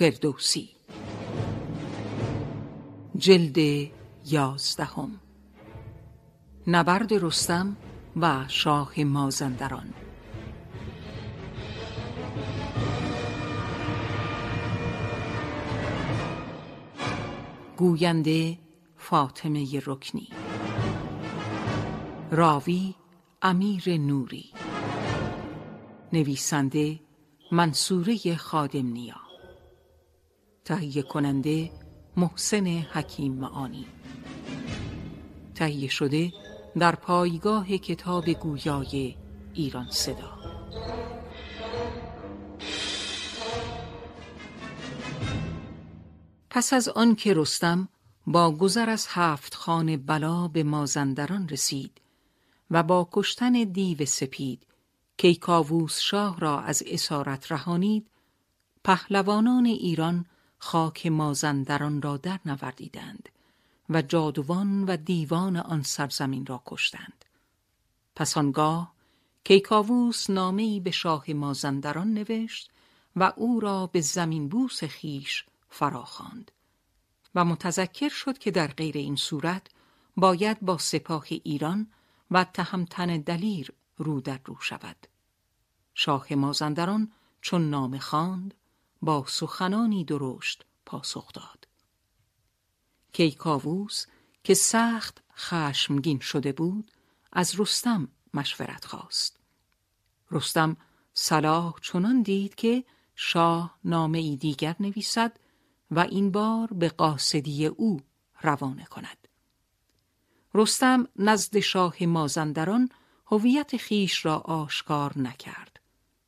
فردوسی. جلد یازدهم. نبرد رستم و شاه مازندران. گوینده فاطمه رکنی. راوی امیر نوری. نویسنده منصوره خادم نیا. تهیه کننده محسن حکیم معانی. تهیه شده در پایگاه کتاب گویای ایران صدا. پس از آن که رستم با گذر از هفت خان بلا به مازندران رسید و با کشتن دیو سپید کیکاووس شاه را از اسارت رهانید پهلوانان ایران خاک مازندران را در نوردیدند و جادوان و دیوان آن سرزمین را کشتند. پس آنگاه کیکاووس نامهای به شاه مازندران نوشت و او را به زمین بوس خیش فراخواند و متذکر شد که در غیر این صورت باید با سپاه ایران و تهمتن دلیر رو در رو شود. شاه مازندران چون نام خواند با سخنانی درشت پاسخ داد. کیکاووس که سخت خشمگین شده بود از رستم مشورت خواست. رستم صلاح چنان دید که شاه نامه ای دیگر نویسد و این بار به قاصدی او روانه کند. رستم نزد شاه مازندران هویت خیش را آشکار نکرد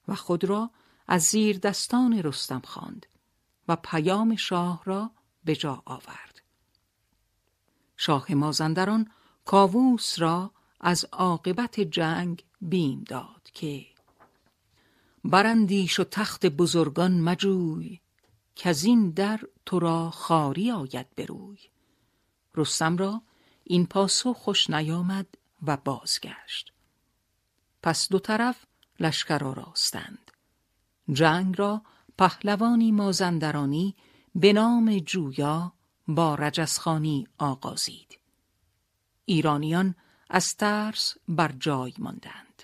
و خود را از زیر دستان رستم خواند و پیام شاه را به جا آورد. شاه مازندران کاووس را از عاقبت جنگ بیم داد که برندیش و تخت بزرگان مجوی که از این در تو را خاری آید بروی رستم را این پاسو خوش نیامد و بازگشت. پس دو طرف لشکر آراستند. جنگ را پهلوانی مازندرانی به نام جویا با رجسخانی آغازید. ایرانیان از ترس بر جای ماندند.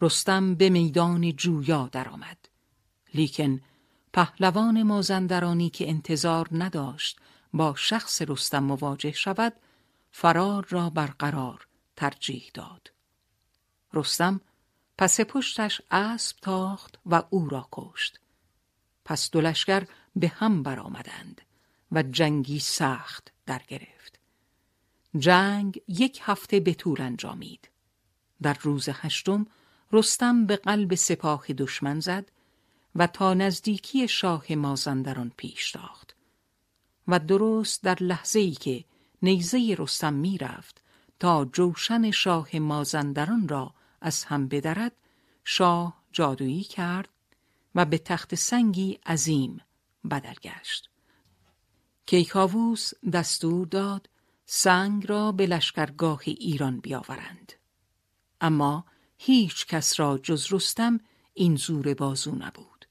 رستم به میدان جویا درآمد. لیکن پهلوان مازندرانی که انتظار نداشت با شخص رستم مواجه شود فرار را برقرار ترجیح داد. رستم پس پشتش اسب تاخت و او را کشت. پس دو به هم برآمدند و جنگی سخت در گرفت. جنگ یک هفته به طول انجامید. در روز هشتم رستم به قلب سپاه دشمن زد و تا نزدیکی شاه مازندران پیش تاخت. و درست در لحظه ای که نیزه رستم می رفت تا جوشن شاه مازندران را از هم بدرد شاه جادویی کرد و به تخت سنگی عظیم بدل گشت. کیکاووس دستور داد سنگ را به لشکرگاه ایران بیاورند. اما هیچ کس را جز رستم این زور بازو نبود.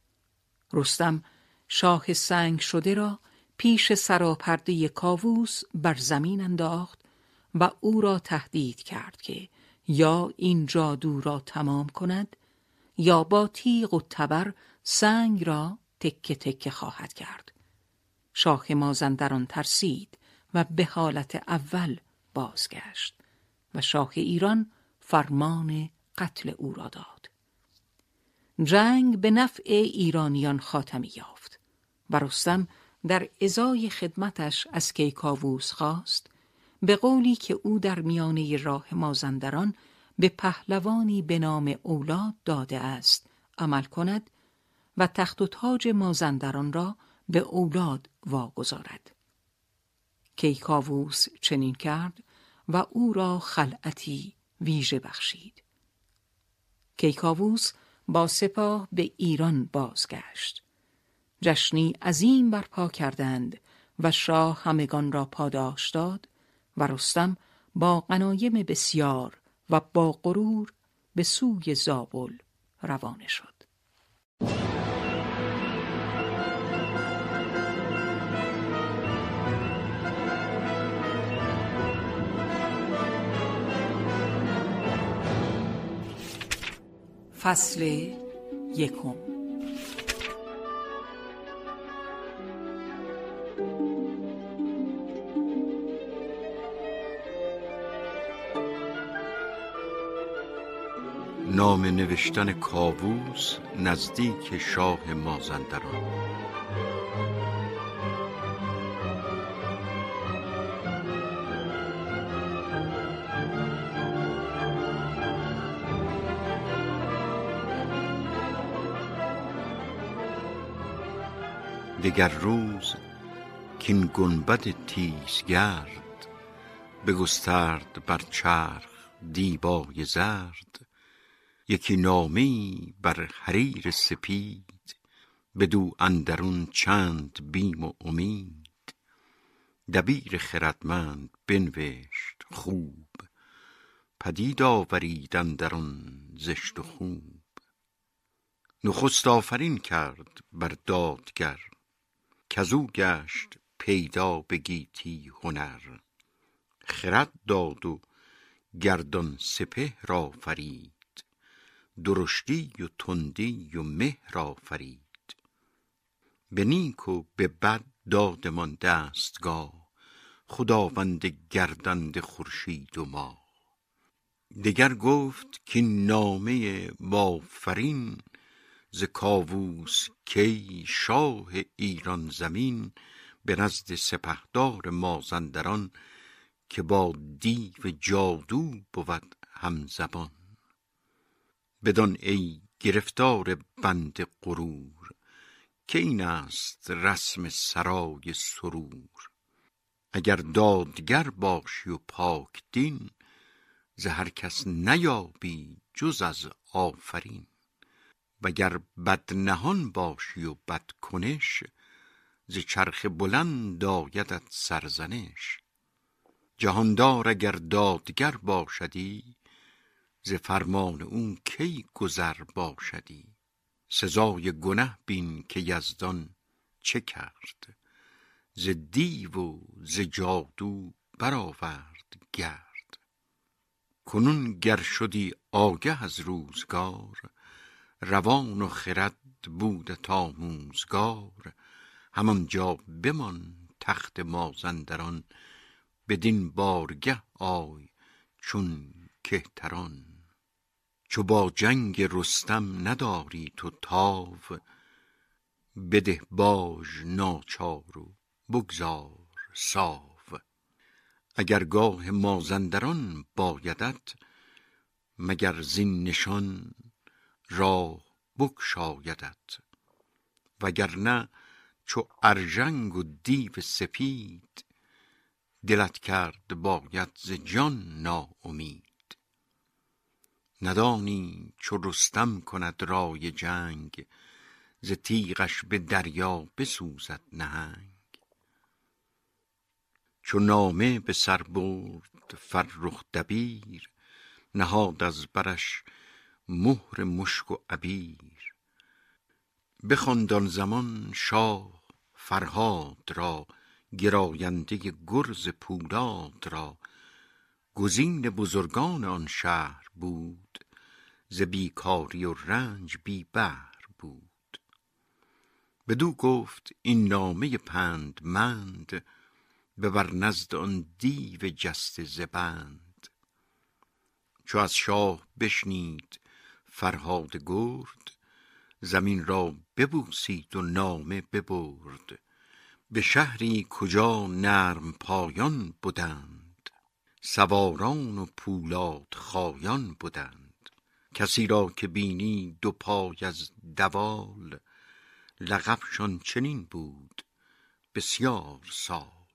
رستم شاه سنگ شده را پیش سراپرده کاووس بر زمین انداخت و او را تهدید کرد که یا این جادو را تمام کند یا با تیغ و تبر سنگ را تکه تکه خواهد کرد. شاه مازندران ترسید و به حالت اول بازگشت و شاه ایران فرمان قتل او را داد. جنگ به نفع ایرانیان خاتمی یافت و رستم در ازای خدمتش از کیکاووس خواست به قولی که او در میانه راه مازندران به پهلوانی به نام اولاد داده است عمل کند و تخت و تاج مازندران را به اولاد واگذارد. کیکاووس چنین کرد و او را خلعتی ویژه بخشید. کیکاووس با سپاه به ایران بازگشت. جشنی عظیم برپا کردند و شاه همگان را پاداش داد و رستم با غنایم بسیار و با غرور به سوی زابل روانه شد. فصل یکم. نام نوشتن کاووس نزدیک شاه مازندران. دگر روز کین گنبد تیزگرد بگسترد بر چرخ دیبای زرد. یکی نامی بر حریر سپید بدو اندرون چند بیم و امید. دبیر خردمند بنوشت خوب پدید آورید اندرون زشت و خوب. نخست آفرین کرد بر دادگر کزو گشت پیدا به گیتی هنر. خرد داد و گردان سپهر آفرید. درشتی و تندی و مهر آفرید. به نیک و به بد دادمان دستگاه خداوند گردنده خورشید و ماه دگر گفت که نامه بافرین ز کاووس کی شاه ایران زمین به نزد سپهدار مازندران که با دیو جادو بود همزبان بدان ای گرفتار بند غرور که این است رسم سرای سرور. اگر دادگر باشی و پاک دین ز هر کس نیابی جز از آفرین. وگر بد نهان باشی و بد کنش ز چرخ بلند آیدت سرزنش. جهاندار اگر دادگر باشدی ز فرمان او کی گذر باشدی؟ سزای گنه بین که یزدان چه کرد؟ ز دیو و ز جادو برآورد گرد. کنون گر شدی آگه از روزگار روان و خرد بودت آموزگار همانجا بمان تخت مازندران بدین بارگه آی چون کهتران. چو با جنگ رستم نداری تو تاو بده باژ ناچار و بگذار ساو. اگر گاه مازندران بایدت مگر زین نشان راه بگشایدت. وگرنه چو ارژنگ و دیو سپید دلت کرد باید ز جان ناامید. ندانی چو رستم کند رای جنگ ز تیغش به دریا بسوزد نهنگ. چو نامه به سر برد فرخ دبیر نهاد از برش مهر مشک و عبیر. بخواند آن زمان شاه فرهاد را گراینده گرز پولاد را گزین بزرگان آن شهر بود ز بیکاری و رنج بی بهر بود. بدو گفت این نامه پندمند ببر نزد آن دیو جسته زبند چو از شاه بشنید فرهاد گرد زمین را ببوسید و نامه ببرد. به شهری کجا نرم پایان بدند سواران و پولاد خایان بدند کسی را که بینی دو پای از دوال لقبشان چنین بود بسیار سال.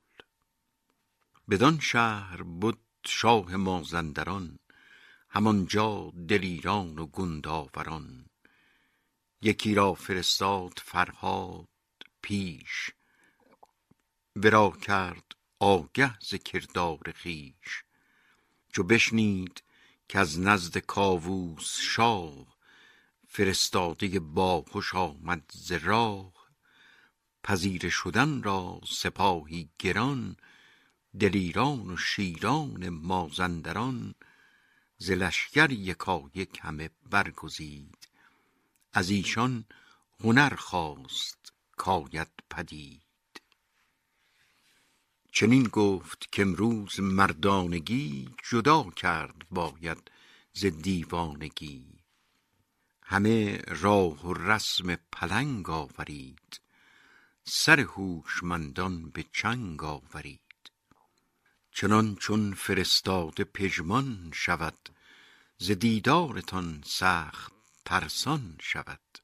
بدان شهر بود شاه مازندران همانجا دلیران و گنداوران. یکی را فرستاد فرهاد پیش ورا کرد آگه ز کردار خویش. چو بشنید از نزد کاووس شاه فرستاده باهوش آمد ز راه. پذیره شدن را سپاهی گران دلیران و شیران مازندران ز لشکر یکایک همه برگزید. از ایشان هنر خواست کاید پدید. چنین گفت کامروز مردانگی جدا کرد باید ز دیوانگی. همه راه و رسم پلنگ آورید سر هوشمندان به چنگ آورید. چنان چون فرستاده پژمان شود ز دیدارتان سخت ترسان شود.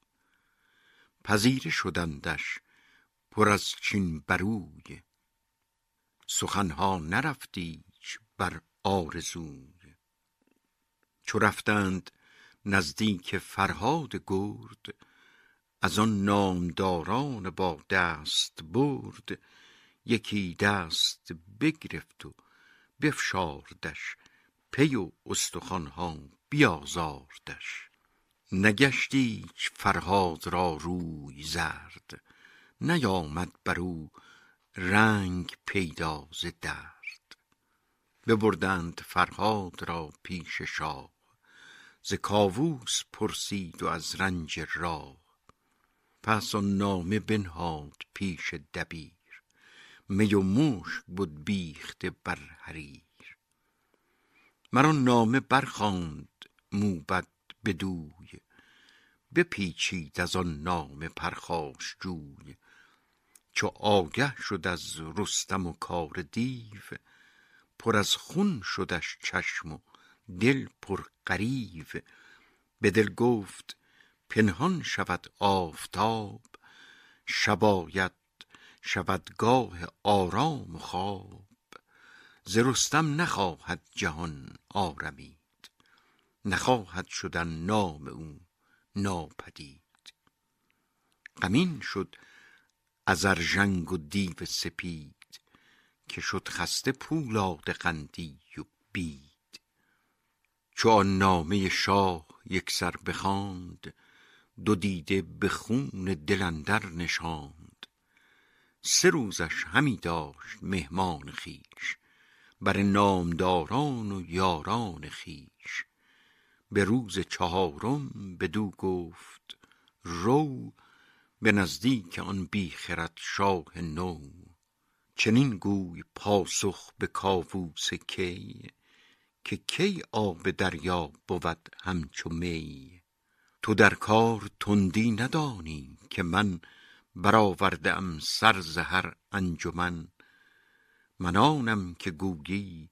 پذیره شدندش پر از چین بروی سخنها نرفت ایچ بر آرزوی چو رفتند نزدیک فرهاد گرد از آن نامداران با دست برد یکی دست بگرفت و بفشاردش پی و استخوانها بیازاردش. نگشت ایچ فرهاد را روی زرد نیامد بر او رنگ پیدا ز درد. ببردند فرهاد را پیش شاه. ز کاووس پرسید و از رنج راه. پس آن نامه بنهاد پیش دبیر. می و مشک بد بیخته بر حریر. مر آن نامه برخواند موبد بدوی. بپیچید از آن نامه پرخاشجوی چو آگه شد از رستم و کار دیو پر از خون شدش چشم و دل پر غریو. به دل گفت پنهان شود آفتاب شب آید شود گاه آرام و خواب. ز رستم نخواهد جهان آرمید نخواهد شدن نام او ناپدید. غمین شد از ارژنگ و دیو سپید که شد خسته پولاد قندی و بید. چو آن نامه شاه یکسر بخواند دو دیده به خون دل اندر نشاند. سه روزش همی داشت مهمان خویش بر نامداران و یاران خویش. به روز چهارم بدو گفت رو به نزدیک آن بی خرد شاه نو. چنین گوی پاسخ به کاووس کی که کی آب دریا بود همچو می. تو در کار تندی ندانی که من برآورده ام سر ز هر انجمن. من آنم که گویی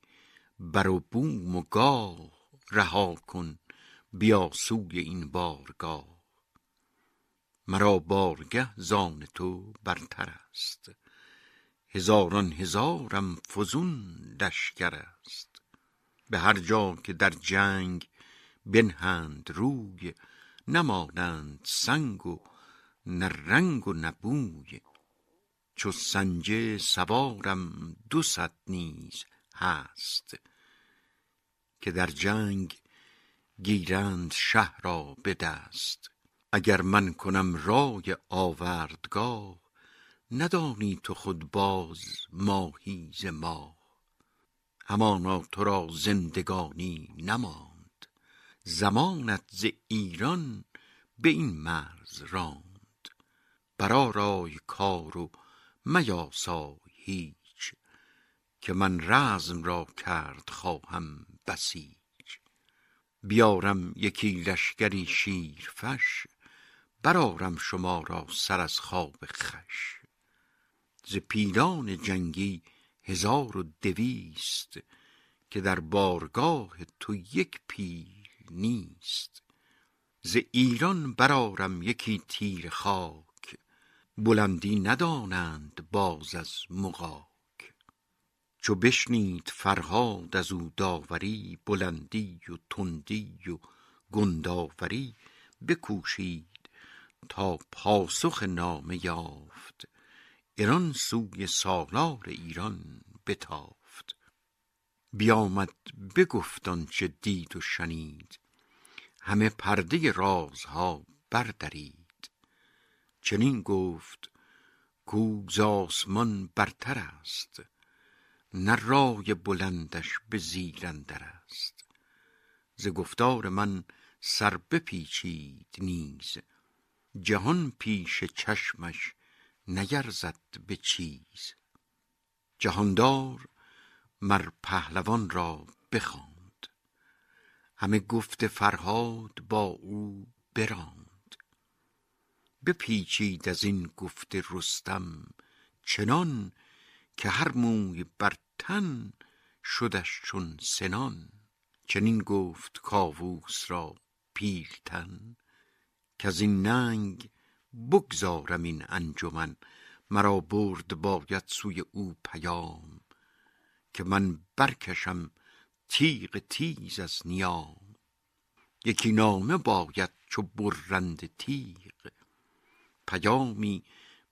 بر و بوم و گاه رها کن بیا سوی این بارگاه. مرا بارگه زان تو برتر است. هزاران هزارم فزون لشکر است. به هر جا که در جنگ بنهند روی نمانند سنگ و نه رنگ و نه بوی. چو سنجه سوارم دو صد نیز هست. که در جنگ گیرند شه را به دست. اگر من کنم رای آوردگاه ندانی تو خود باز ماهی ز ماه. همانا تو را زندگانی نماند زمانت ز ایران به این مرز راند. برآرای کار و میاسای هیچ که من رزم را کرد خواهم بسیچ. بیارم یکی لشکری شیرفش برآرم شما را سر از خواب خوش ز پیلان جنگی هزار و دویست که در بارگاه تو یک پیل نیست. ز ایران برآرم یکی تیره خاک بلندی ندانند باز از مغاک. چو بشنید فرهاد از او داوری بلندی و تندی و گنداوری بکوشید تا پاسخ نامه یافت. ایران سوی سالار ایران بتافت. بیامد بگفت آنچه دید و شنید. همه پرده رازها بردرید. چنین گفت کو ز آسمان برتر است نه رای بلندش به زیر اندر است. ز گفتار من سر بپیچید نیز. جهان پیش چشمش نیرزد به چیز. جهاندار مر پهلوان را بخواند. همه گفت فرهاد با او براند. بپیچید از این گفت رستم چنان که هر موی بر تن شدش چون سنان. چنین گفت کاووس را پیلتن. از این ننگ بگذارم این انجمن مرا برد باید سوی او پیام که من برکشم تیغ تیز از نیام. یکی نامه باید چو برنده تیغ پیامی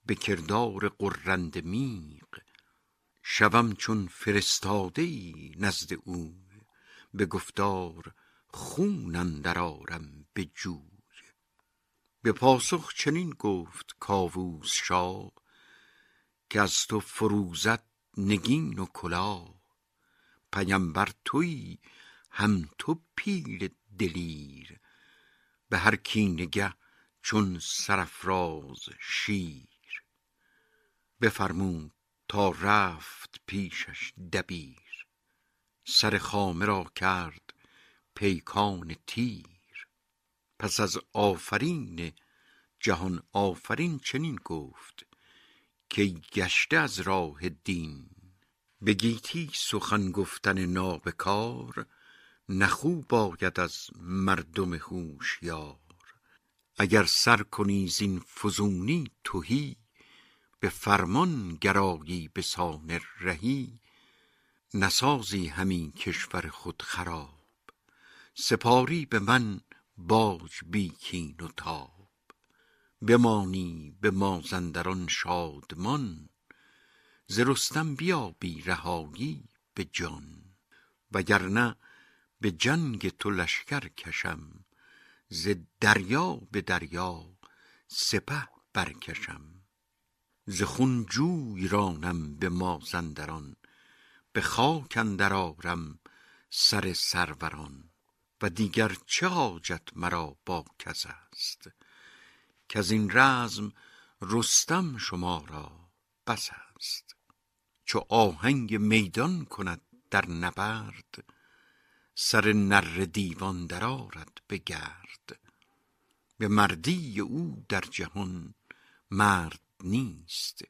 به کردار قرنده میغ. شوم چون فرستاده نزد او به گفتار خون اندر آرم به جوی. به پاسخ چنین گفت کاووس شاه که از تو فروزد نگین و کلاه. پیمبر تویی هم تو پیل دلیر. به هر کینه چون سرافراز شیر. بفرمود تا رفت پیشش دبیر. سر خامه را کرد پیکان تیر. پس از آفرین جهان آفرین چنین گفت که گشته از راه دین. به گیتی سخن گفتن نابکار نه خوب آید از مردم هوشیار. اگر سر کنی زین فزونی تهی به فرمان گرایی به سان رهی. نسازی همی کشور خود خراب. سپاری به من باج بی کین و تاب. بمانی به مازندران شادمان ز رستم بیابی رهایی به جان. وگرنه به جنگ تو لشکر کشم ز دریا به دریا سپه برکشم. ز خون جوی رانم به مازندران به خاک اندر آرم سر سروران. دیگر چه حاجت مرا با کس است؟ کز این رزم رستم شما را بس است. چو آهنگ میدان کند در نبرد سر نره دیوان درآرد به گرد. به مردی او در جهان مرد نیست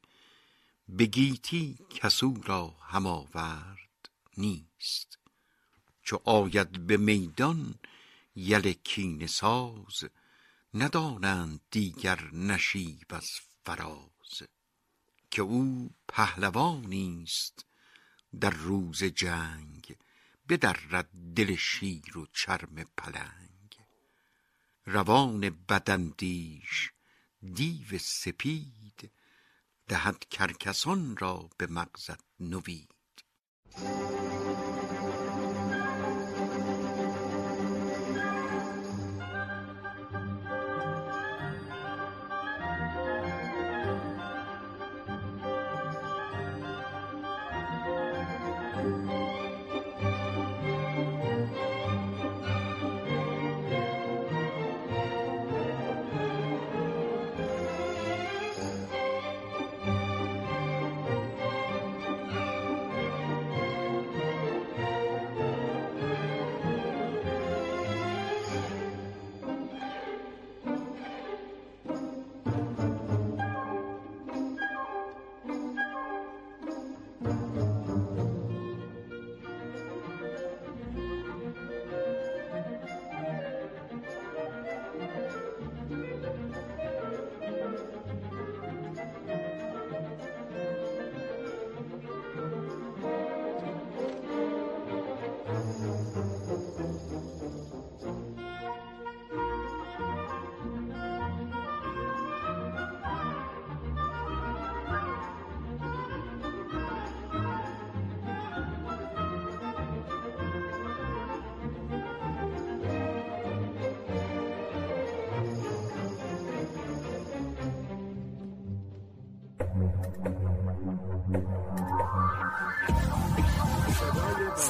به گیتی کس او را هم آورد نیست. چو آید به میدان یل کینه ساز ندانند دیگر نشیب از فراز. که او پهلوانی است در روز جنگ بدرد دل شیر و چرم پلنگ. روان بداندیش دیو سپید دهد کرکسان را به مغزت نوید.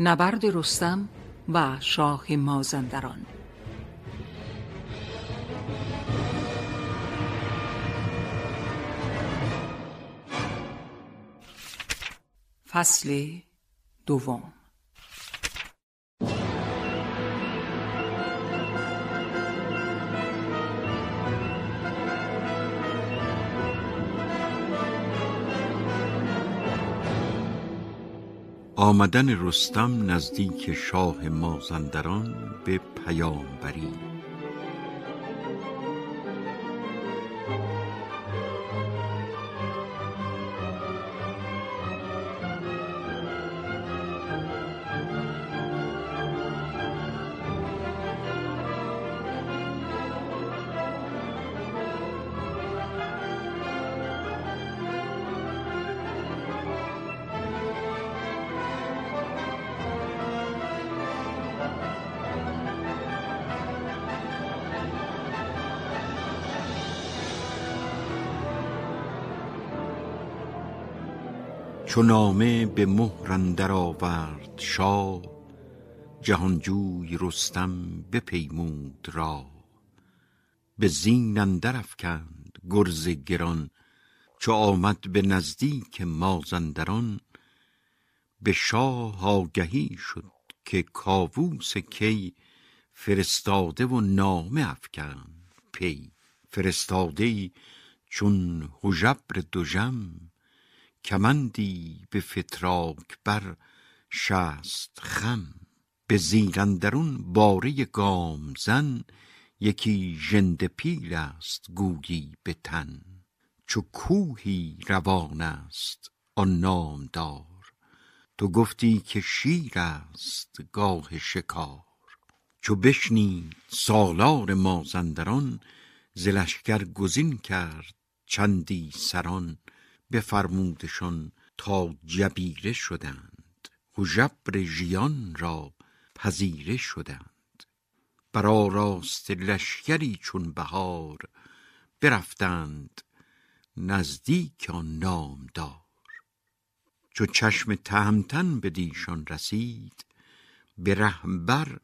نبرد رستم و شاه مازندران. فصل دوم. آمدن رستم نزدیک شاه مازندران به پیامبری. چو نامه به مهر اندر آورد شاه جهانجوی رستم بپیمود راه. به زین اندر افکند گرز گران چو آمد به نزدیک مازندران. به شاه آگهی شد که کاووس کی فرستاده و نامه افکند پی. فرستاده چون هژبر دژم کمندی به فتراک بر شست خم. به زیر اندرون باره گام زن یکی ژنده پیل است گویی به تن. چو کوهی روان است آن نامدار تو گفتی که شیر است گاه شکار. چو بشنید سالار مازندران ز لشکر گزین کرد چندی سران. بفرمودشان تا جبیره شدند هژبر ژیان را پذیره شدند. بر آراست لشکری چون بهار برفتند نزدیک آن نامدار. چو چشم تهمتن بدیشان رسید به ره بر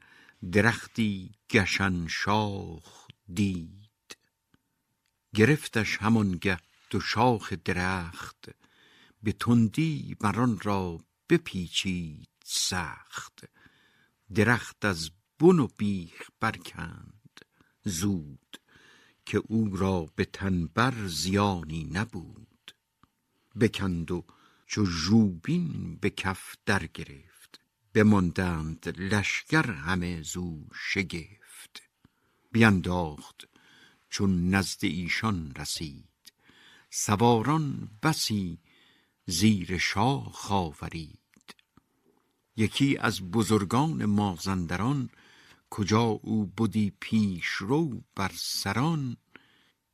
درختی گشن شاخ دید. گرفتش همانگه دو شاخ درخت به تندی بر آن را بپیچید سخت. درخت از بن و بیخ برکند زود که او را به تن بر زیانی نبود. بکند و چو ژوبین به کف در گرفت بماندند لشکر همه زو شگفت. بینداخت چون نزد ایشان رسید. سواران بسی زیر شاخ آورید. یکی از بزرگان مازندران کجا او بدی پیش رو بر سران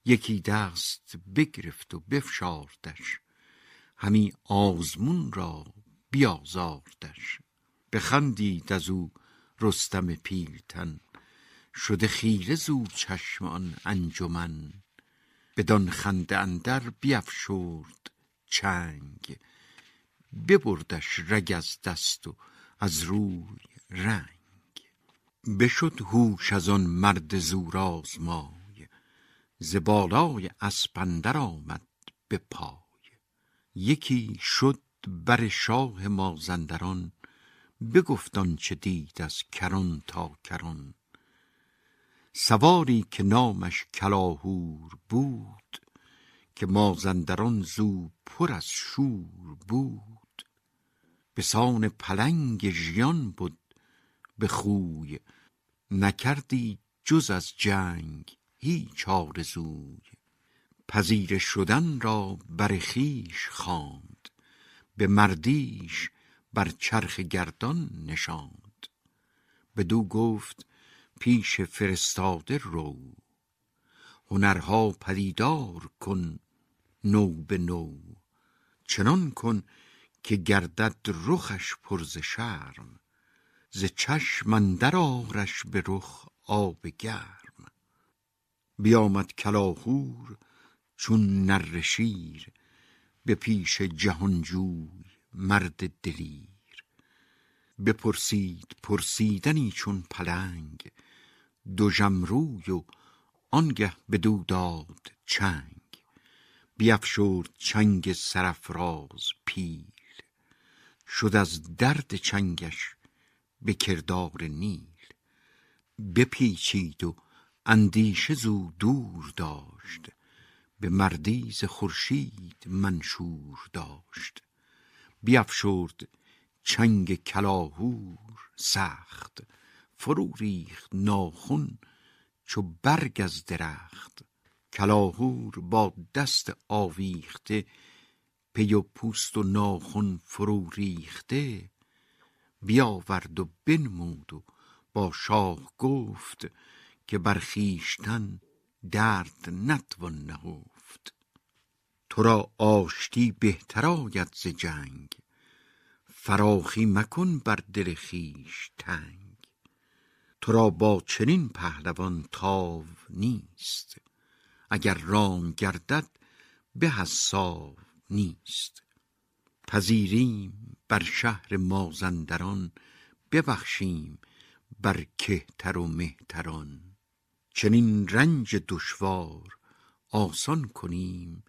یکی دست بگرفت و بفشاردش همی آزمون را بیازاردش. بخندید از او رستم پیلتن شده خیره زو چشم آن انجمن. بدان خنده اندر بیفشرد چنگ. ببردش رگ از دست و از روی رنگ. بشد هوش از آن مرد زورآزمای ز بالای اسپ اندر آمد به پای. یکی شد بر شاه مازندران بگفت آنچه دید از کران تا کران. سواری که نامش کلاهور بود که مازندران زو پر از شور بود. به سان پلنگ ژیان بود به خوی نکردی جز از جنگ هیچ آرزوی. پذیره شدن را بر خویش خواند به مردیش بر چرخ گردان نشاند. بدو گفت پیش فرستاده رو. هنرها پدیدار کن نو به نو. چنان کن که گردد رخش پر ز شرم ز چشم اندر آرش به رخ آب گرم. بیامد کلاهور چون نره شیر به پیش جهانجوی مرد دلیر. بپرسید پرسیدنی چون پلنگ دو روی و آنگه بدو داد چنگ. بیفشرد چنگ سرافراز پیل. شد از درد چنگش به کردار نیل. بپیچید و اندیشه زو دور داشت. به مردی ز خورشید منشور داشت. بیفشرد چنگ کلاهور سخت. فرو ریخت ناخن چو برگ از درخت. کلاهور با دست آویخته پی و پوست و ناخن فرو ریخته. بیاورد و بنمود و با شاه گفت که بر خویشتن درد نتوان نهفت. تو را آشتی بهتر آید ز جنگ فراخی مکن بر دل خویش تنگ. تو را با چنین پهلوان تاو نیست. اگر رام گردد به ساو نیست. پذیریم بر شهر مازندران ببخشیم بر کهتر و مهتران. چنین رنج دشوار آسان کنیم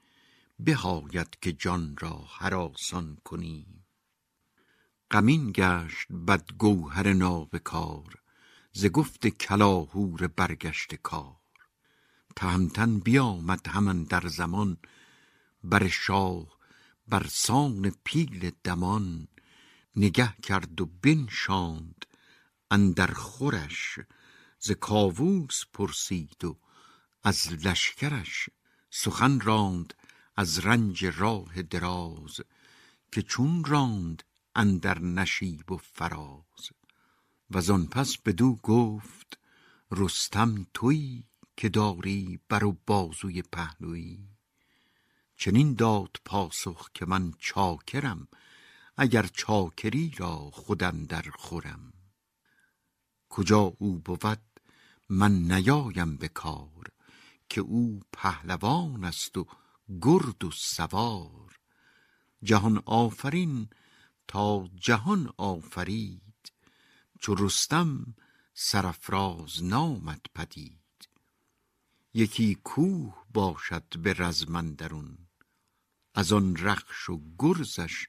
بهاید که جان را هراسان کنیم. غمین گشت بد گوهر نابکار ز گفت کلاهور برگشت کار. تهمتن بیامد همان در زمان بر شاه بر سان پیل دمان. نگه کرد و بنشاند اندر خورش ز کاووس پرسید و از لشکرش سخن راند از رنج راه دراز که چون راند اندر نشیب و فراز. و پس بدو گفت رستم تویی که داری بر و بازوی پهلویی چنین داد پاسخ که من چاکرم اگر چاکری را خودم در خورم. کجا او بود من نیایم به کار که او پهلوان است و گرد و سوار. جهان آفرین تا جهان آفرید. چو رستم سرفراز نامد پدید. یکی کوه باشد به رزمندرون از آن رخش و گرزش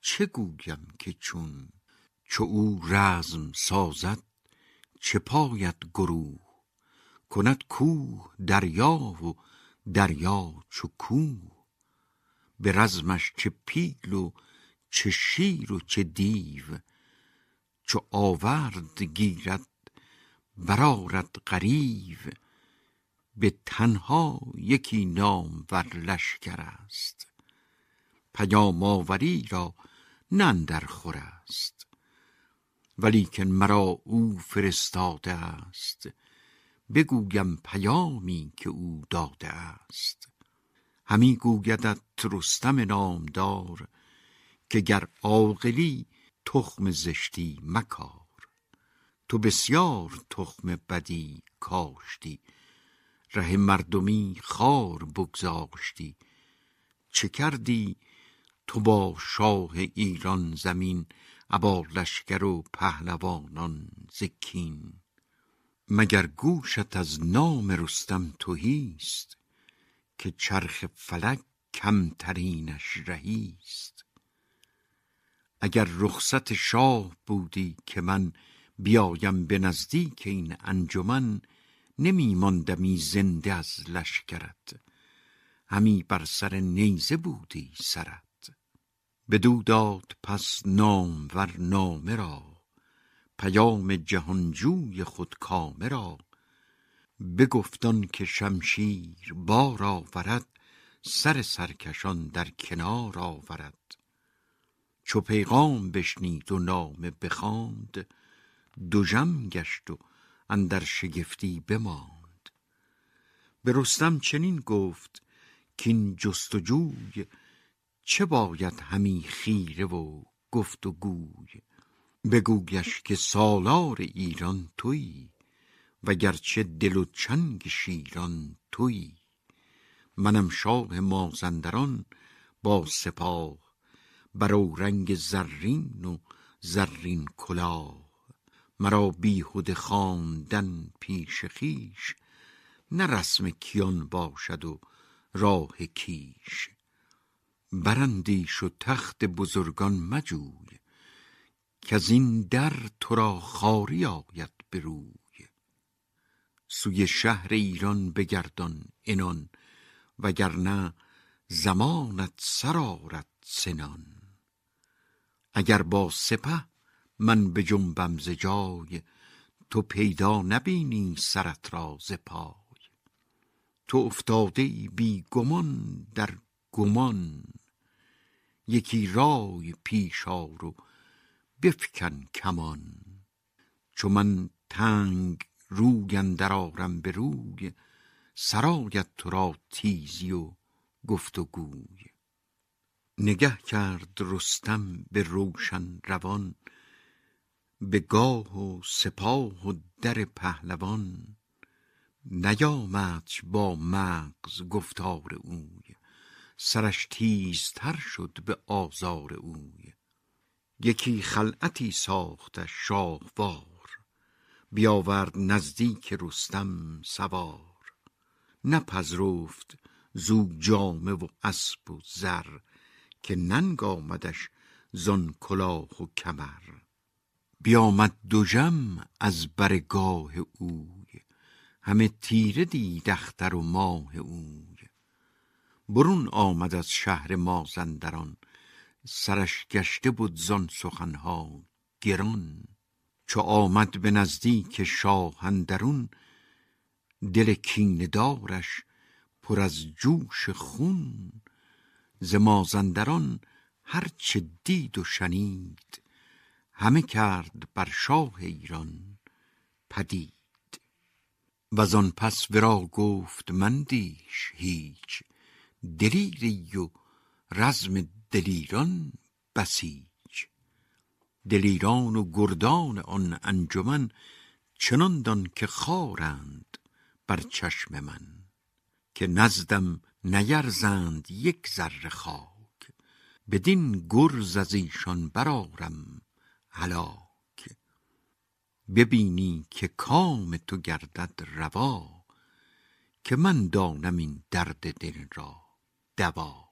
چه گویم که چون؟ چو او رزم سازد چه پاید گروه؟ کند کوه دریا و دریا چو کوه؟ به رزمش چه پیل و چه شیر و چه دیو؟ چو آورد گیرد برارد غریو. به تنها یکی نام ور لشکر است. پیام آوری را نندر خور است. ولیکن مرا او فرستاده است. بگویم پیامی که او داده است. همی گویدت رستم نامدار که گر عاقلی تخم زشتی مکار. تو بسیار تخم بدی کاشتی. ره مردمی خار بگذاشتی. چه کردی تو با شاه ایران زمین ابا لشکر و پهلوانان زکین؟ مگر گوشت از نام رستم توهیست که چرخ فلک کمترینش رهیست اگر رخصت شاه بودی که من بیایم به نزدیک این انجمن نمی ماندمی زنده از لشکرت. همی بر سر نیزه بودی سرت. بدو داد پس نام ور نامه را پیام جهانجوی خود کامه را. بگفتان که شمشیر بار آورد سر سرکشان در کنار آورد. چو پیغام بشنید و نامه بخواند جم گشت و اندر شگفتی بماند. به رستم چنین گفت کین جستجوی چه باید همی خیره و گفت و گوی؟ بگویش که سالار ایران تویی وگرچه دل و چنگ شیران تویی منم شاه مازندران با سپاه برو رنگ زرین و زرین کلاه. مرا بیهوده خواندن پیش خیش نه رسم کیان باشد و راه کیش. برندیش و تخت بزرگان مجوی که از این در تو را خاری آید بروی سوی شهر ایران بگردان انان وگرنه زمانت سرارت سنان. اگر با سپه من به جنبم ز تو پیدا نبینی سرت را ز پای. تو افتاده ای بی گمان در گمان یکی رای پیش آر بفکن کمان. چو من تنگ روی اندر آرم به روی سرایت تو را تیزی و گفت و گوی. نگه کرد رستم به روشن روان به گاه و سپاه و در پهلوان. نیامد با مغز گفتار اوی سرش تیزتر شد به آزار اوی. یکی خلعتی ساخته شاهوار بیاورد نزدیک رستم سوار. نپذرفت زو جامه و اسب و زر که ننگ آمدش زان کلاه و کمر. بیامد جم از برگاه اوی همه تیره دید اختر و ماه اوی. برون آمد از شهر مازندران سرش گشته بود زان سخنها گران. چو آمد به نزدیک شاه اندرون دل کیندارش پر از جوش خون. ز مازندران هر چه دید و شنید همه کرد بر شاه ایران پدید. وزان پس ورا گفت مندیش هیچ دلیری و رزم دلیران بسیج دلیران و گردان آن انجمن چنان دان که خارند بر چشم من که نزدم نیرزند یک ذره خاک. بدین گرز از ایشان برارم هلاک. ببینی که کام تو گردد روا که من دانم این درد دل را دوا.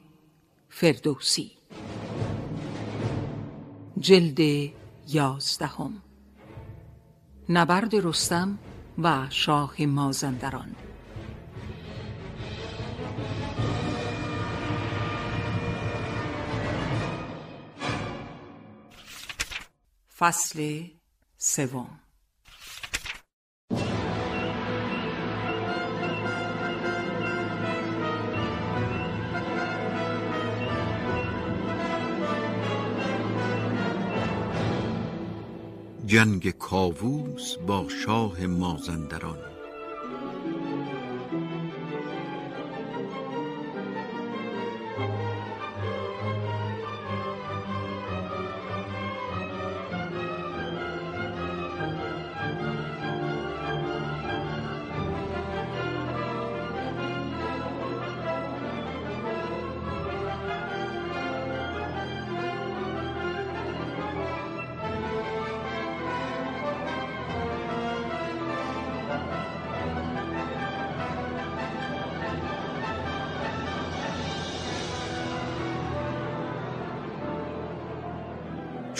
فردوسی. جلد یازدهم. نبرد رستم و شاه مازندران. فصل سوم. جنگ کاووس با شاه مازندران.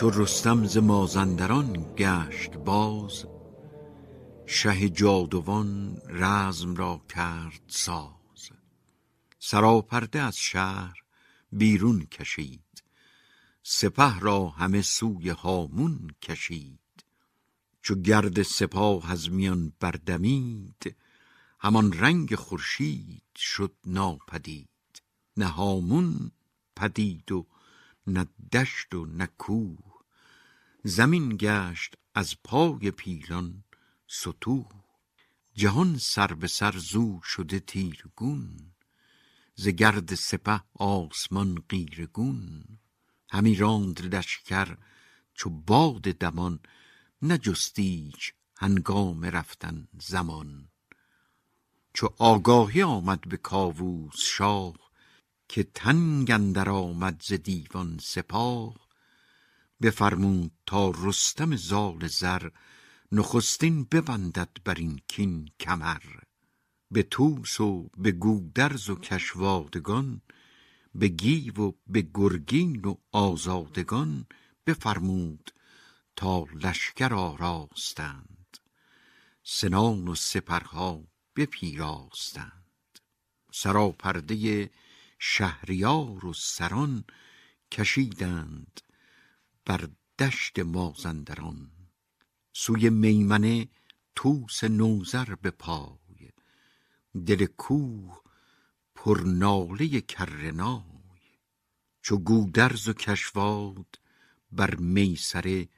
چو رستم ز مازندران گشت باز شه جادوان رزم را کرد ساز. سراپرده از شهر بیرون کشید سپه را همه سوی هامون کشید. چو گرد سپاه از میان بردمید همان رنگ خورشید شد ناپدید. نه هامون پدید و نه دشت و نه کوه. زمین گشت از پای پیلان ستوه. جهان سر به سر زو شده تیرگون ز گرد سپه آسمان قیرگون. همی راند لشکر چو باد دمان نجستیچ هنگام رفتن زمان. چو آگاهی آمد به کاووس شاه که تنگ اندر آمد ز دیوان سپاه بفرمود تا رستم زال زر نخستین ببندد بر این کین کمر. به توس و به گودرز و کشوادگان به گیو و به گرگین و آزادگان بفرمود تا لشکر آراستند. سنان و سپرها بپیراستند. سراپرده شهریار و سران کشیدند بر دشت مازندران. سوی میمنه توس نوزر به پای. دل کوه پر ناله کرنای چو گودرز و کشواد بر میسره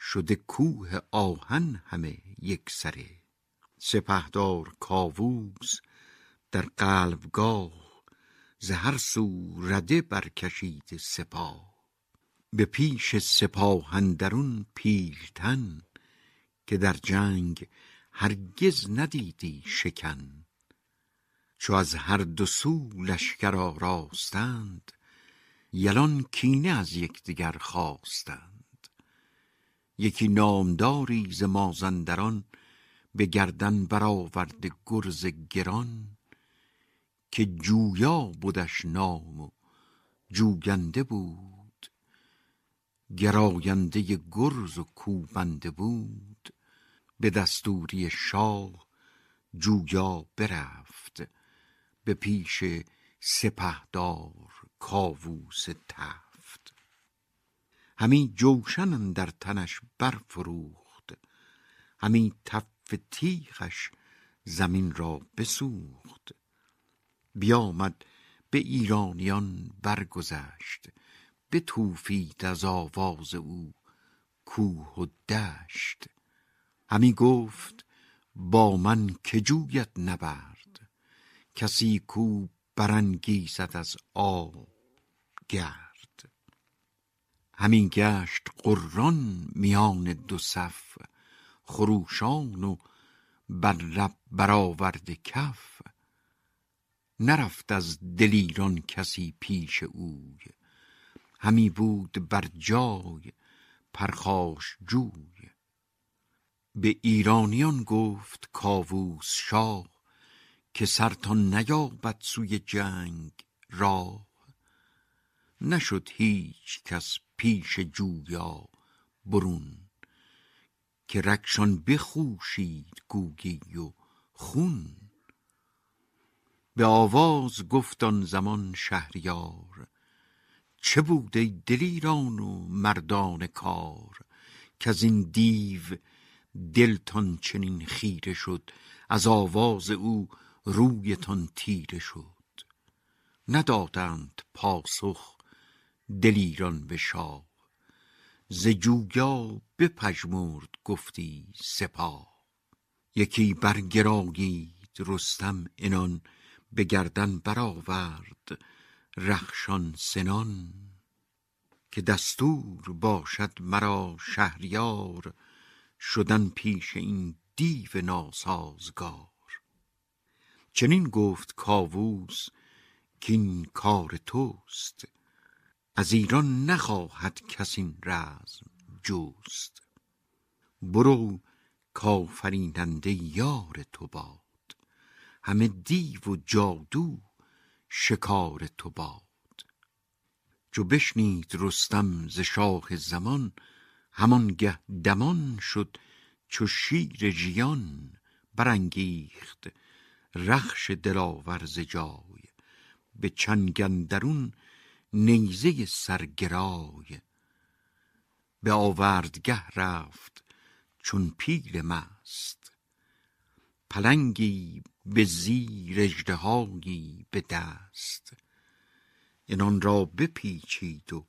شده کوه آهن همه یک سره. سپهدار کاووس در قلبگاه ز هر سو رده برکشید سپاه. به پیش اندرون پیلتن که در جنگ هرگز ندیدی شکن. چو از هر دو سو لشکر آراستند یلان کینه از یکدیگر خواستند. یکی نامداری ز مازندران به گردن برآورده گرز گران که جویا بودش نام و جوگنده بود گراینده گرز و کوبنده بود. به دستوری شاه جویا برفت. به پیش سپهدار کاووس تفت. همی جوشن در تنش برفروخت. همی تف تیغش زمین را بسوخت. بیامد به ایرانیان برگذشت. بتوفید از آواز او کوه و دشت. همی گفت با من که جویت نبرد کسی کو برانگیزد از آب گرد. همین گشت قران میان دو صف خروشان و بر لب کف. نرفت از دلیران کسی پیش اوی. همی بود بر جای پرخاش جوی. به ایرانیان گفت کاووس شاه که سرتان نیابد سوی جنگ راه. نشد هیچ کس پیش جویا برون که رکشان بخوشید گوگی و خون. به آواز گفت آن زمان شهریار چه بود ای دلیران و مردان کار که از این دیو دلتان چنین خیره شد از آواز او رویتان تیره شد. ندادند پاسخ دلیران به شاه ز جویا بپژمرد گفتی سپاه. یکی برگراگید رستم انان به گردن برآورد رخشان سنان که دستور باشد مرا شهریار شدن پیش این دیو ناسازگار. چنین گفت کاووس این کار توست از ایران نخواهد کس این رزم جوست برو کافریننده یار تو باد همه دیو و جادو شکار تو باد. چو بشنید رستم ز شاه زمان همانگه دمان شد چو شیر ژیان برانگیخت. رخش دلاور ز جای به چنگندرون نیزه سرگرای. به آوردگه رفت چون پیل مست پلنگی به زیر اژدهایی به دست. اینان را بپیچید و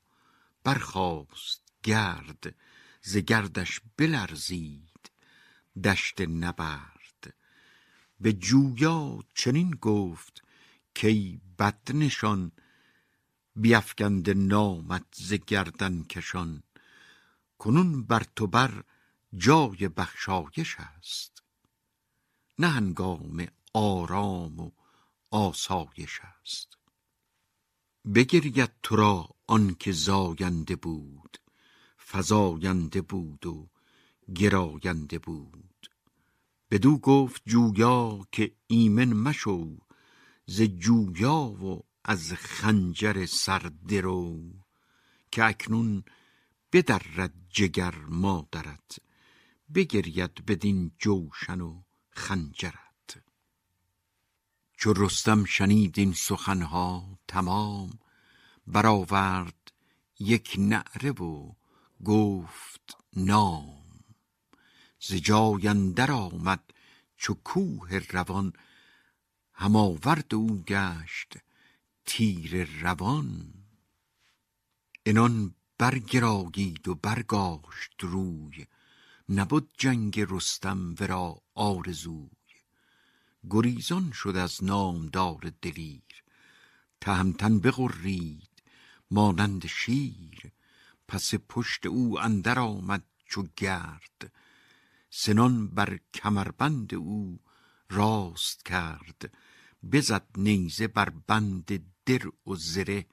برخاست گرد ز گردش بلرزید دشت نبرد. به جویا چنین گفت کی بد نشان بیفگند نامت ز گردن کشان. کنون بر تو بر جای بخشایش است. نه هنگام آرام و آسایش است. بگرید تو را آنکه زاینده بود فزاینده بود و گراینده بود. بدو گفت جویا که ایمن مشو ز جویا و از خنجر سر درو که اکنون بدرد جگر مادرت. بگرید بدین جوشن و خنجرت. چو رستم شنید این سخنها تمام برآورد یک نعره و گفت نام. ز جای اندر آمد چو کوه روان هم آورد او گشت تیر روان. انان برگراگید و برگاشت روی نبود جنگ رستم ورا آرزوی. گریزان شد از نامدار دلیر. تهمتن بغرید مانند شیر. پس پشت او اندر آمد چو گرد. سنان بر کمربند او راست کرد. بزد نیزه بر بند در و زره.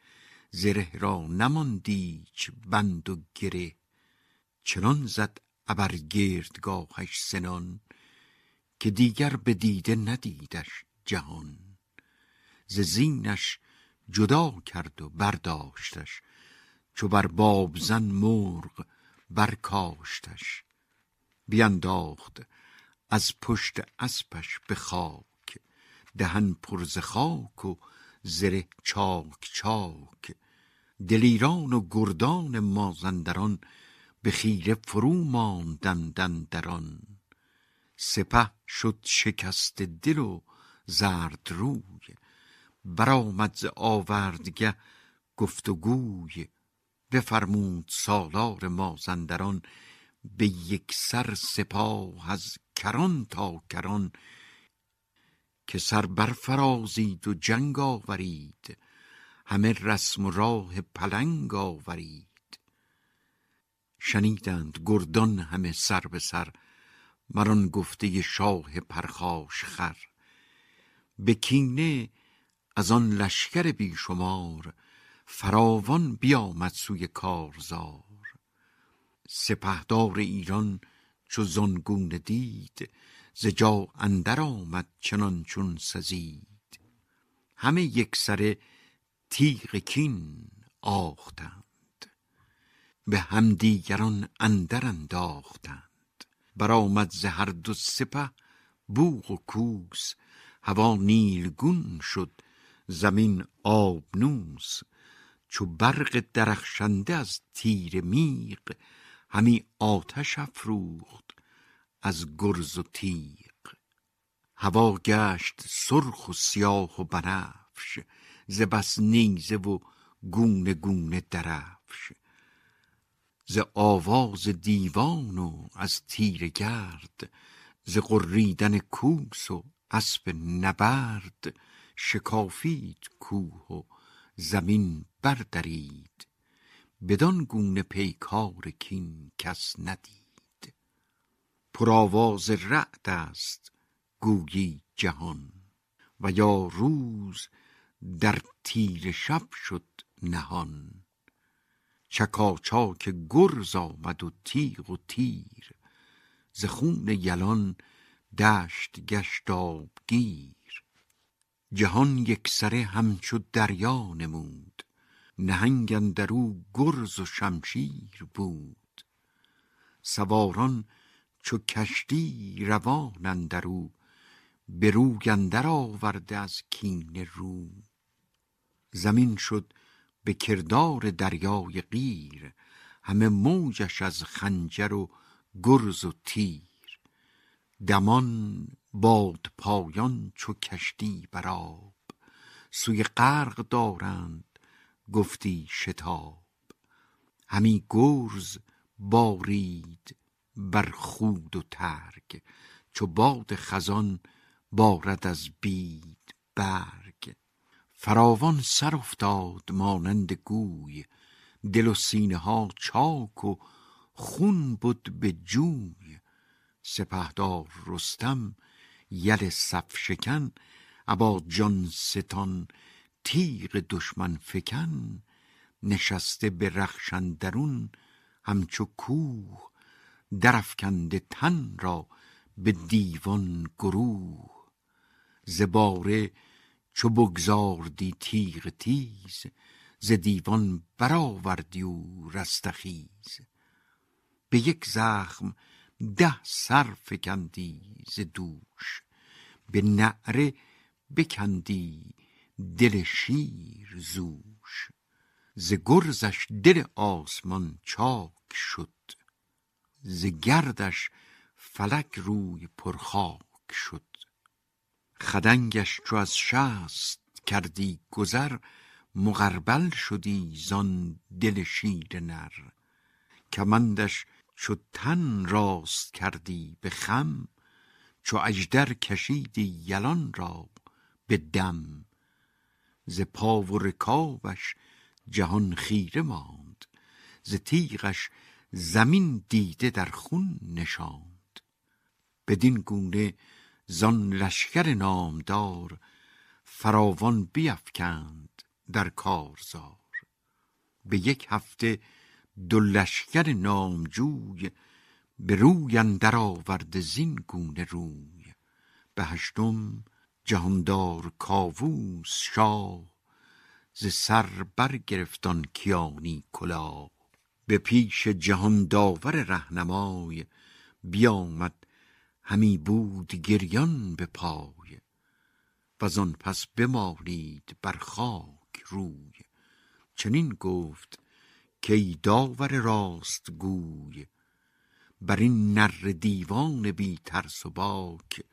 زره را نماندیچ بند و گره. چنان زد ابر گردگاهش سنان. که دیگر به دیده ندیدش جهان. ز زینش جدا کرد و برداشتش چو بر بابزن مرغ برکاشتش. بینداخت از پشت اسپش به خاک دهن پرز خاک و زره چاک چاک. دلیران و گردان مازندران به خیره فرو ماندندن دران سپه شد شکست دل و زرد روی. برآمد ز آوردگه گفت و گوی بفرمود سالار مازندران به یک سر سپاه از کران تا کران که سر برفرازید و جنگ آورید همه رسم و راه پلنگ آورید. شنیدند گردان همه سر به سر مران گفته شاه پرخاش خر. به کینه از آن لشکر بیشمار فراوان بیامد سوی کارزار. سپهدار ایران چو زانگونه دید ز جا اندر آمد چنان چون سزید. همه یک سره تیغ کین آختند به همدیگران اندر انداختند. برآمد ز هر دو سپه بوق و کوس. هوا نیلگون شد زمین آبنوس چو برق درخشنده از تیر میغ همی آتش افروخت از گرز و تیغ. هوا گشت سرخ و سیاه و بنفش ز بس نیزه و گونه گونه درفش. ز آواز دیوان و از تیر گرد ز قریدن کوس و اسب نبرد شکافید کوه و زمین بردرید. بدان گونه پیکار کین کس ندید. پرآواز رعد است گویی جهان و یا روز در تیر شب شد نهان. چکاچاک گرز آمد و تیغ و تیر. ز خون یلان دشت گشت آبگیر. جهان یکسره همچو دریا نمود. نهنگ اندرو گرز و شمشیر بود. سواران چو کشتی روان اندرو به روی آورده از کینه رو. زمین شد به کردار دریای غیر همه موجش از خنجر و گرز و تیر. دمان باد پایان چو کشتی بر آب سوی غرق دارند گفتی شتاب. همی گرز بارید بر خود و ترگ چو باد خزان بارد از بید برگ. فراوان سر افتاد مانند گوی. دل و سینه ها چاک و خون بود به جوی. سپهدار رستم یل صف شکن ابا جان ستان تیغ دشمن فکن. نشسته به رخش اندرون همچو کوه. درفکنده تن را به دیوان گروه. زباره چو بگذاردی تیغ تیز ز دیوان برآوردی و رستخیز به یک زخم ده سر فکندی ز دوش به نعره بکندی دل شیر زوش. ز گرزش دل آسمان چاک شد ز گردش فلک روی پرخاک شد. خدنگش چو از شست کردی گذر مغربل شدی زان دل شیر نر. کمندش چو تن راست کردی به خم چو اژدر کشیدی یلان را به دم. ز پا و رکابش جهان خیره ماند ز تیغش زمین دیده در خون نشاند. بدین گونه زان لشکر نامدار فراوان بیفکند در کارزار. به یک هفته دو لشکر نامجوی به روی اندر آورد زین گونه روی. به هشتم جهاندار کاووس شاه ز سر برگرفتان کیانی کلاه. به پیش جهان داور رهنمای بیامد همی بود گریان به پای. وزان پس بمالید بر خاک روی. چنین گفت که داور راست گوی. بر این نر دیوان بی ترس و باک.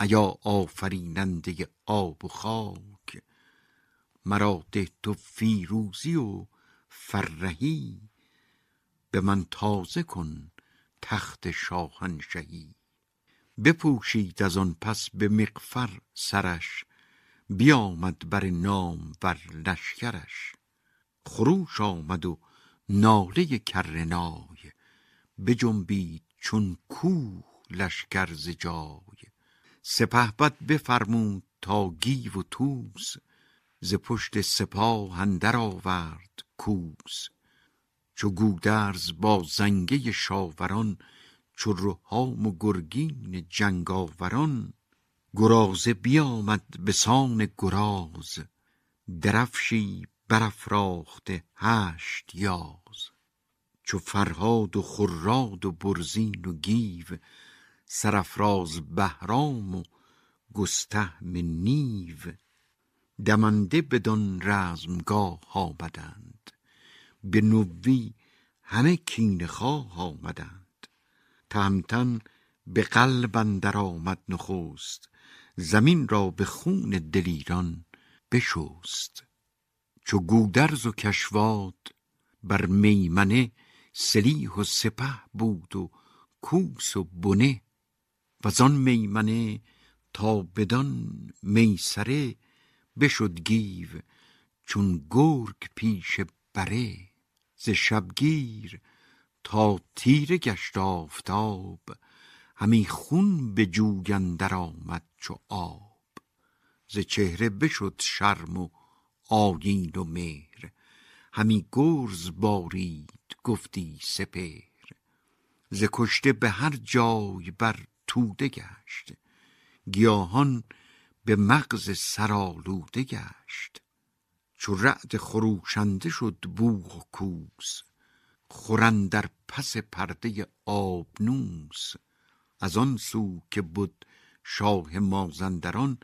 ایا آفریننده آب و خاک. مرا ده تو فیروزی و فرهی. به من تازه کن تخت شاهنشهی. بپوشید از آن پس به مغفر سرش بیامد بر نام بر لشکرش. خروش آمد و ناله کرنای بجنبید چون کوه لشکر ز جای. سپهبد بفرمود تا گیو و توس ز پشت سپاه اندر آورد کوس. چو گودرز با زنگه شاوران چو رهام و گرگین جنگاوران گرازه بیامد به سان گراز درفشی برافراخته هشت یاز. چو فرهاد و خراد و برزین و گیو سرافراز بهرام و گستهم نیو. دمنده بدان رزمگاه آمدند به نوی همه کین خواه آمدند. تهمتن به قلب اندر آمد نخست زمین را به خون دلیران بشست. چو گودرز و کشواد بر میمنه سلیح و سپه بود و کوس و بنه و آن میمنه تا بدان میسره بشد گیو چون گرگ پیش بره ز شبگیر تا تیره گشت آفتاب همی خون به اندر آمد چو آب. ز چهره بشد شرم و آیین و مهر همی گرز بارید گفتی سپهر. ز کشته به هر جای بر توده گشت گیاهان به مغز سرالوده گشت. چو رعد خروشنده شد بوغ و کوس خورن در پس پرده آبنوس. از آن سو که بود شاه مازندران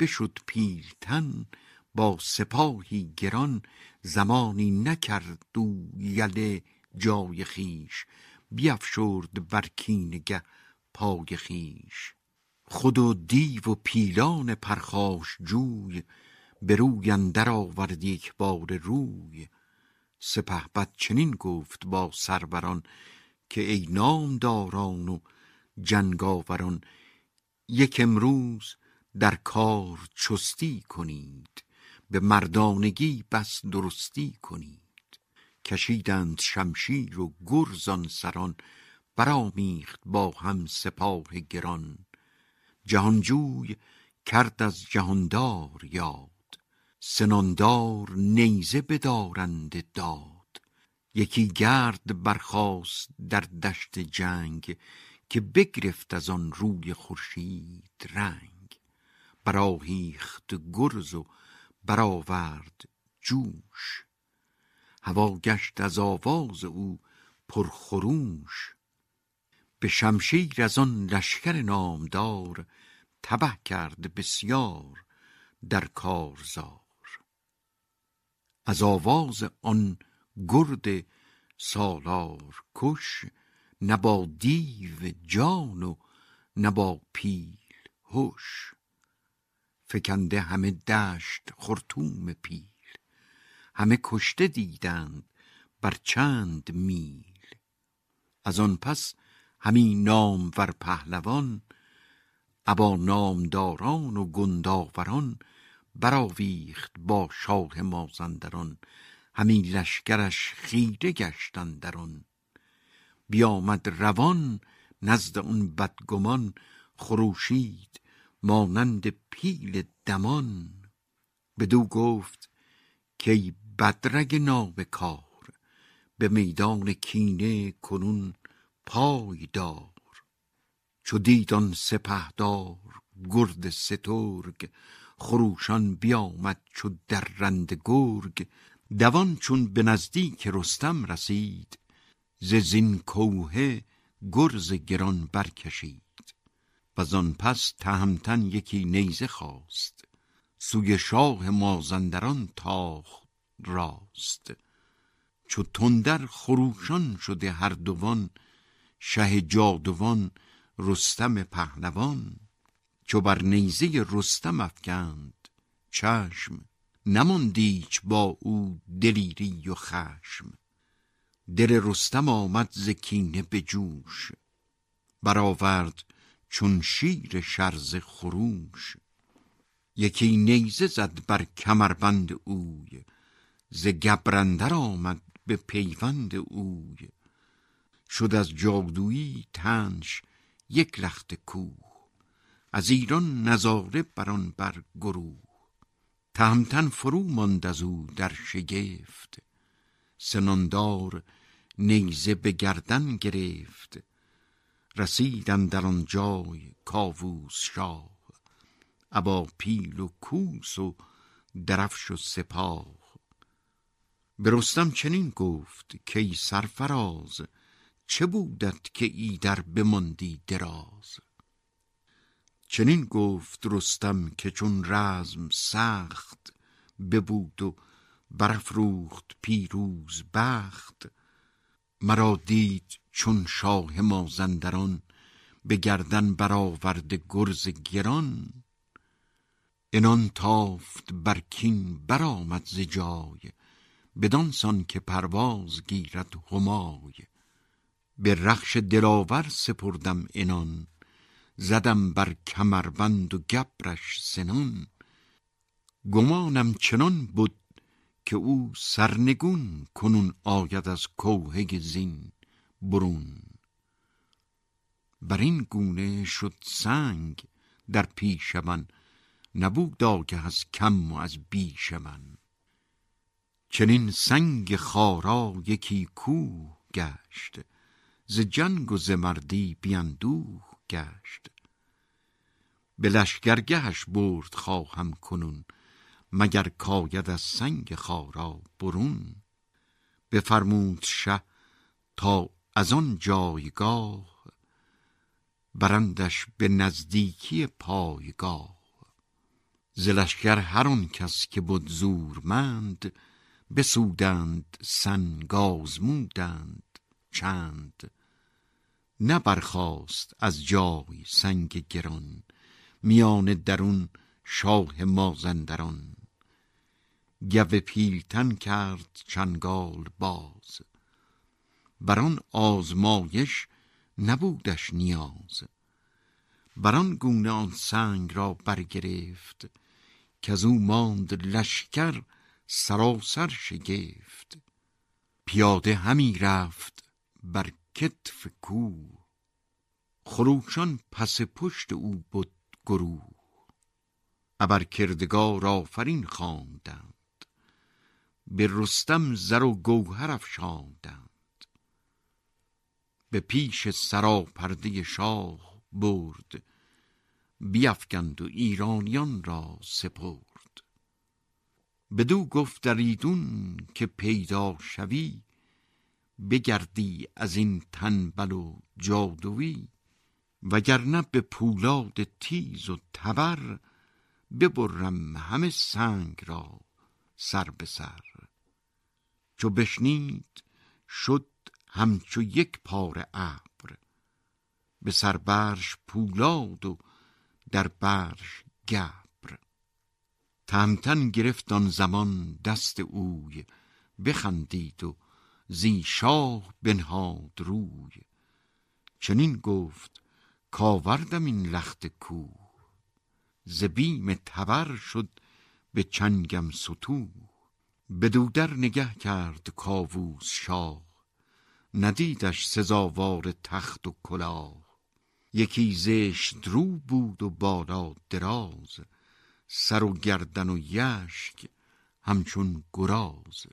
بشد پیلتن با سپاهی گران زمانی نکرد او یله جای خیش بیفشرد بر کینگه پای خیش خود و دیو و پیلان پرخاش جوی به روی اندر آورد یک بار روی. سپهبد چنین گفت با سروران که ای نامداران و جنگاوران یک امروز در کار چستی کنید به مردانگی بس درستی کنید. کشیدند شمشیر و گرزان سران برآمیخت با هم سپاه گران. جهانجوی کرد از جهاندار یاد سناندار نیزه بدارند داد. یکی گرد برخاست در دشت جنگ که بگرفت از آن روی خورشید رنگ. براهیخت گرز و برآورد جوش. هوا گشت از آواز او پرخروش. به شمشیر از آن لشکر نامدار تبه کرد بسیار در کارزار. از آواز آن گرد سالار کش نه با دیو جان و نه با پیل هوش فکنده همه دشت خرطوم پیل همه کشته دیدند بر چند میل. از آن پس همی نام ور پهلوان ابا نامداران و گنداوران براویخت با شاه مازندران. همی لشکرش خیره گشتن دران بیامد روان نزد اون بدگمان. خروشید مانند پیل دمان. بدو گفت که بدرگ نابکار به میدان کینه کنون پای دار. چو دیدان سپهدار گرد سترگ خروشان بیامد چو درنده گرگ دوان چون به نزدیک رستم رسید. ز زین کوه گرز گران برکشید. و آن پس تهمتن یکی نیزه خواست. سوی شاه مازندران تاخت راست. چو تندر خروشان شده هر دوان شه جادوان رستم پهلوان. چو بر نیزه رستم افکند. چشم نماندیچ با او دلیری و خشم. دل رستم آمد ز کینه به جوش. برآورد چون شیر شرز خروش. یکی نیزه زد بر کمربند اوی. ز گبرندر آمد به پیوند اوی. شد از جادویی تنش یک لخت کوه. از ایران نظاره بران بر گروه. تهمتن فرو ماند از او در شگفت. سناندار نیزه به گردن گرفت. رسیدن در آن جای کاووس شاه. ابا پیل و کوس و درفش و سپاه. به چنین گفت که ای سرفراز چه بودت که ای در بماندی دراز؟ چنین گفت رستم که چون رزم سخت ببود و برافروخت پیروز بخت مرا دید چون شاه مازندران به گردن برآورده گرز گران. انان تافت بر کین برآمد ز جای بدان سان که پرواز گیرد همای. به رخش دلاور سپردم انان زدم بر کمربند و گبرش سنان. گمانم چنان بود که او سرنگون کنون آید از کوهه زین برون. بر این گونه شد سنگ در پیش من نبود آگه از کم و از بیش من. چنین سنگ خارا یکی کوه گشت ز جنگ و ز مردی بیندوه. گشت. به لشگرگهش برد خواهم کنون مگر کاید از سنگ خارا برون؟ بفرمود شه تا از آن جایگاه برندش به نزدیکی پایگاه. ز لشکر هر آن کس که بود زورمند بسودند سنگ آزمودند چند. نه برخاست از جای سنگ گران میان درون شاه مازندران. گو پیلتن کرد چنگال باز بر آن آزمایش نبودش نیاز. بر آن گونه آن سنگ را برگرفت از او ماند لشکر سراسر شگفت. پیاده همی رفت بر کتف کوه. خروشان پس پشت او بود گروه. ابر کردگار آفرین خواندند. به رستم زر و گوهر افشاندند. به پیش سراپرده شاه برد. بیفکند و ایرانیان را سپرد. بدو گفت دریدون که پیدا شوی بگردی از این تنبل و جادوی وگرنه به پولاد تیز و تبر ببرم همه سنگ را سر به سر. چو بشنید شد همچو یک پاره ابر به سربرش پولاد و در برش گبر. تهمتن گرفت آن زمان دست اوی بخندید و زی شاه بنهاد روی. چنین گفت کاوردم این لخت کوه. ز بیم تبر شد به چنگم ستو به دودر نگه کرد کاووس شاه. ندیدش سزاوار تخت و کلاه. یکی زشت رو بود و بالا دراز. سر و گردن و یشک همچون گراز.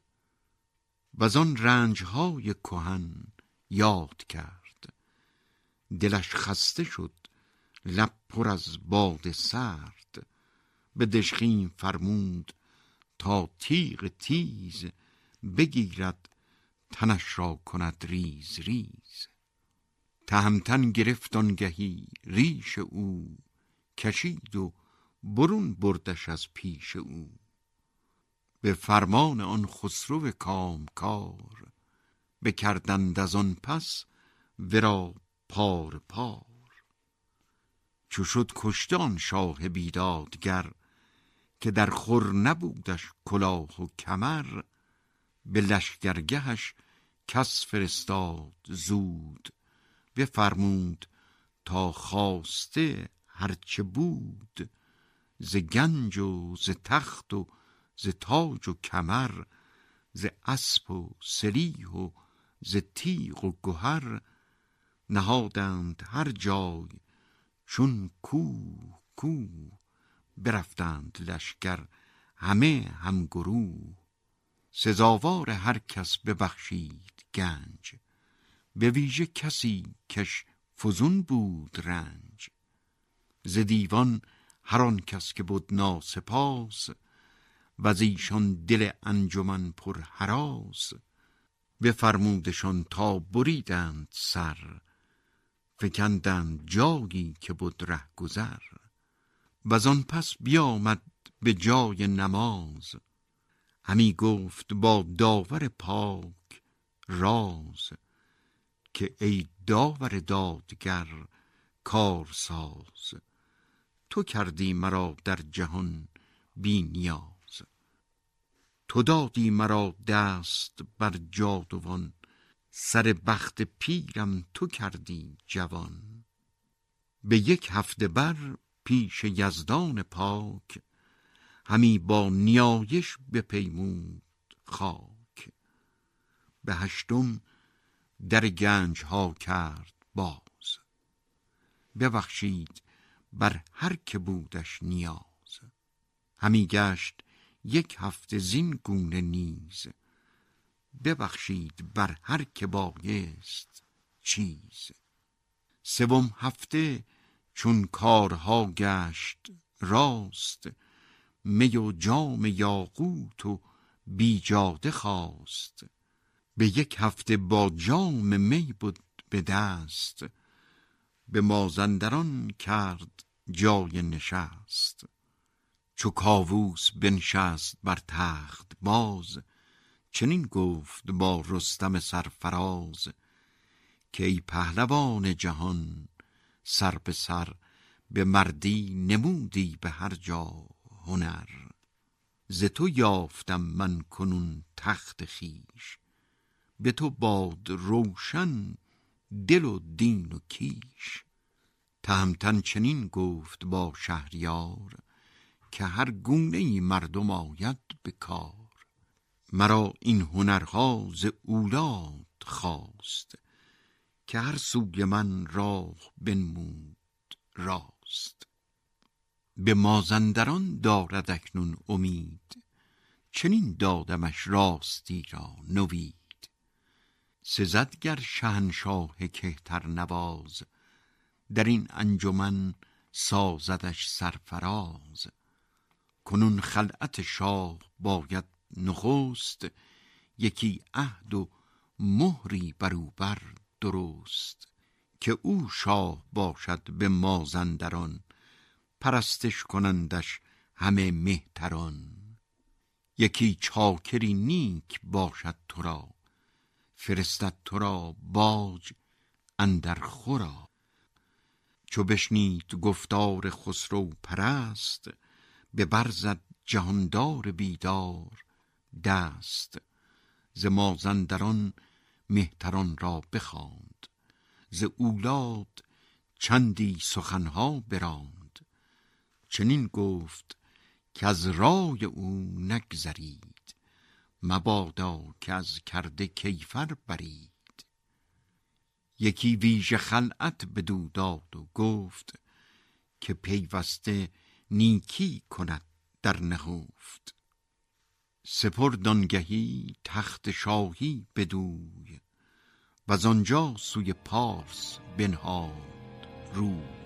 و آن رنجهای کهن یاد کرد. دلش خسته شد لب پر از باد سرد. به دشخیم فرمود تا تیغ تیز بگیرد تنش را کند ریز ریز. تهمتن گرفت آنگهی ریش او کشید و برون بردش از پیش او. به فرمان آن خسرو کامکار بکردند از آن پس ورا پار پار. چو شد کشته شاه بیدادگر که در خور نبودش کلاه و کمر به لشگرگهش کس فرستاد زود بفرمود تا خواسته هرچه بود ز گنج و ز تخت و ز تاج و کمر ز اسب و سلیح و ز تیغ و گهر نهادند هر جای چون کو کو برفتند لشکر همه هم گروه سزاوار هر کس ببخشید گنج به ویژه کسی کش فزون بود رنج. ز دیوان هر آن کس که بود ناسپاس و ایشان دل انجمن پر حراس. بفرمودشان تا بریدند سر فکندند جایی که بود ره گذر. و آن پس بیامد به جای نماز. همی گفت با داور پاک راز که ای داور دادگر کارساز. تو کردی مرا در جهان بی نیاز. تو دادی مرا دست بر جادوان. سر بخت پیرم تو کردی جوان. به یک هفته بر پیش یزدان پاک همی با نیایش بپیمود خاک. به هشتم در گنج ها کرد باز. ببخشید بر هر که بودش نیاز. همی گشت یک هفته زین گونه نیز. ببخشید بر هر که بایست چیز. سوم هفته چون کارها گشت راست می و جام یاقوت و بیجاده خواست. به یک هفته با جام می بود به دست به مازندران کرد جای نشست. چو کاووس بنشست بر تخت باز چنین گفت با رستم سرفراز که ای پهلوان جهان سر به سر به مردی نمودی به هر جا هنر. ز تو یافتم من کنون تخت خیش به تو باد روشن دل و دین و کیش. تهمتن چنین گفت با شهریار که هر گونه ای مردم آید به کار. مرا این هنرها ز اولاد خواست که هر سوی من راه بنمود راست. به مازندران دارد اکنون امید چنین دادمش راستی را نوید. سزد گر شهنشاه کهتر نواز در این انجمن سازدش سرفراز. کنون خلعت شاه باید نخست یکی عهد و مهری بروبر درست. که او شاه باشد به مازندران پرستش کنندش همه مهتران. یکی چاکری نیک باشد تو را فرستد تو را باج اندر خورا. چو بشنید گفتار خسرو پرست به برزد جهاندار بیدار دست ز مازندران مهتران را بخواند ز اولاد چندی سخنها براند. چنین گفت که از رای او نگذرید مبادا که از کرده کیفر برید. یکی ویژه خلعت بدو داد و گفت که پیوسته نیکی کند در نهفت. سپرد آنگهی تخت شاهی بدوی و آنجا سوی پارس بنهاد روی.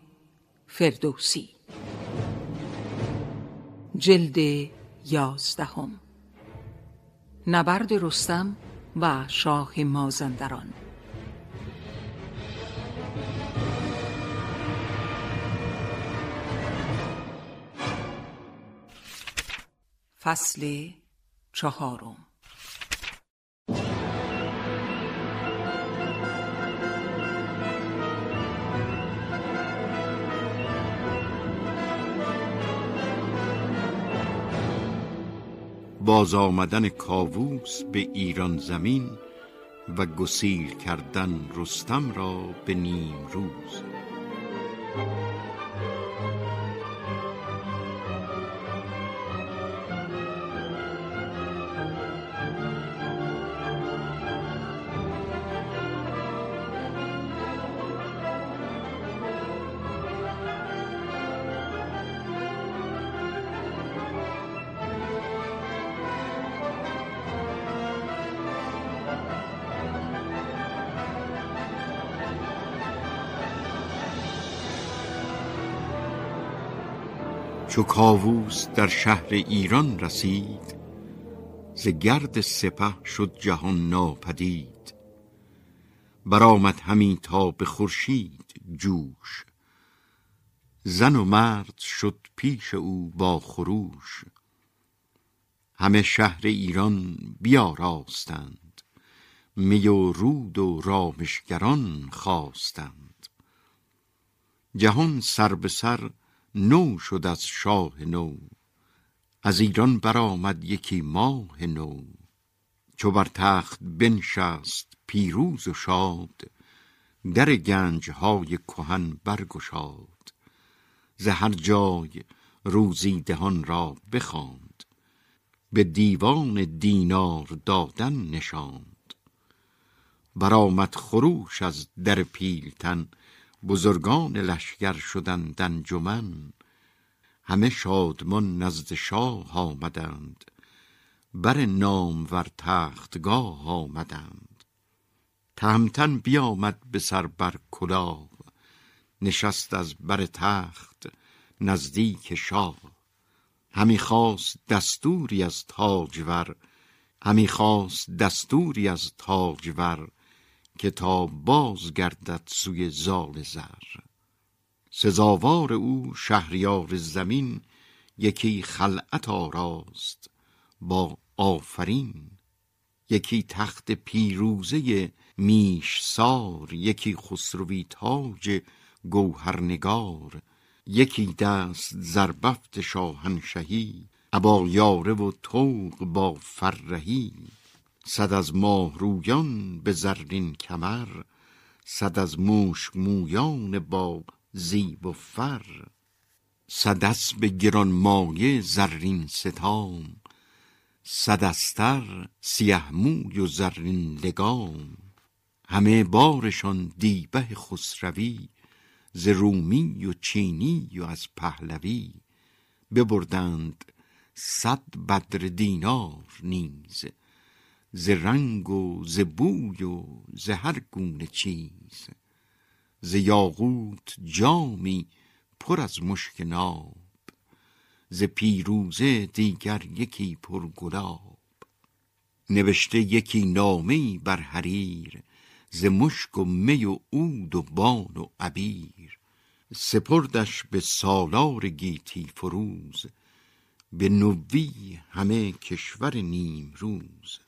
فردوسی. جلد یازدهم. نبرد رستم و شاه مازندران. فصل چهارم. باز آمدن کاووس به ایران زمین و گسیل کردن رستم را به نیم روز. چو کاووس در شهر ایران رسید ز گرد سپه شد جهان ناپدید. برآمد همی تا به خورشید جوش زن و مرد شد پیش او با خروش. همه شهر ایران بیاراستند می و رود و رامشگران خواستند. جهان سر به سر نو شد از شاه نو. از ایران برآمد یکی ماه نو. چو بر تخت بنشست پیروز و شاد در گنج های کهن برگشاد ز هر جای روزی دهان را بخواند به دیوان دینار دادن نشاند. برآمد خروش از در پیلتن بزرگان لشکر شدند انجمن همه شادمان نزد شاه آمدند. بر نام ور تختگاه آمدند. تهمتن بیامد به سر بر کلاه. نشست از بر تخت نزدیک شاه. همی خواست دستوری از تاجور. همی خواست دستوری از تاجور. که تا باز گردد سوی زال زر. سزاوار او شهریار زمین یکی خلعت آراست با آفرین یکی تخت پیروزه میش سار یکی خسروی تاج گوهرنگار یکی دست زربفت شاهنشهی ابا یاره و توق با فرهی. صد از ماه رویان به زرین کمر صد از موش مویان با زیب و فر صد به گران مایه زرین ستام صد استر سیه موی و زرین لگام. همه بارشان دیبه خسروی ز رومی و چینی و از پهلوی ببردند صد بدر دینار نیز. ز رنگ و ز بوی و ز هر گونه چیز. ز یاقوت جامی پر از مشک ناب. ز پیروزه دیگر یکی پر گلاب. نوشته یکی نامه بر حریر ز مشک و می و عود و بان و عبیر. سپردش به سالار گیتی فروز به نوی همه کشور نیم روز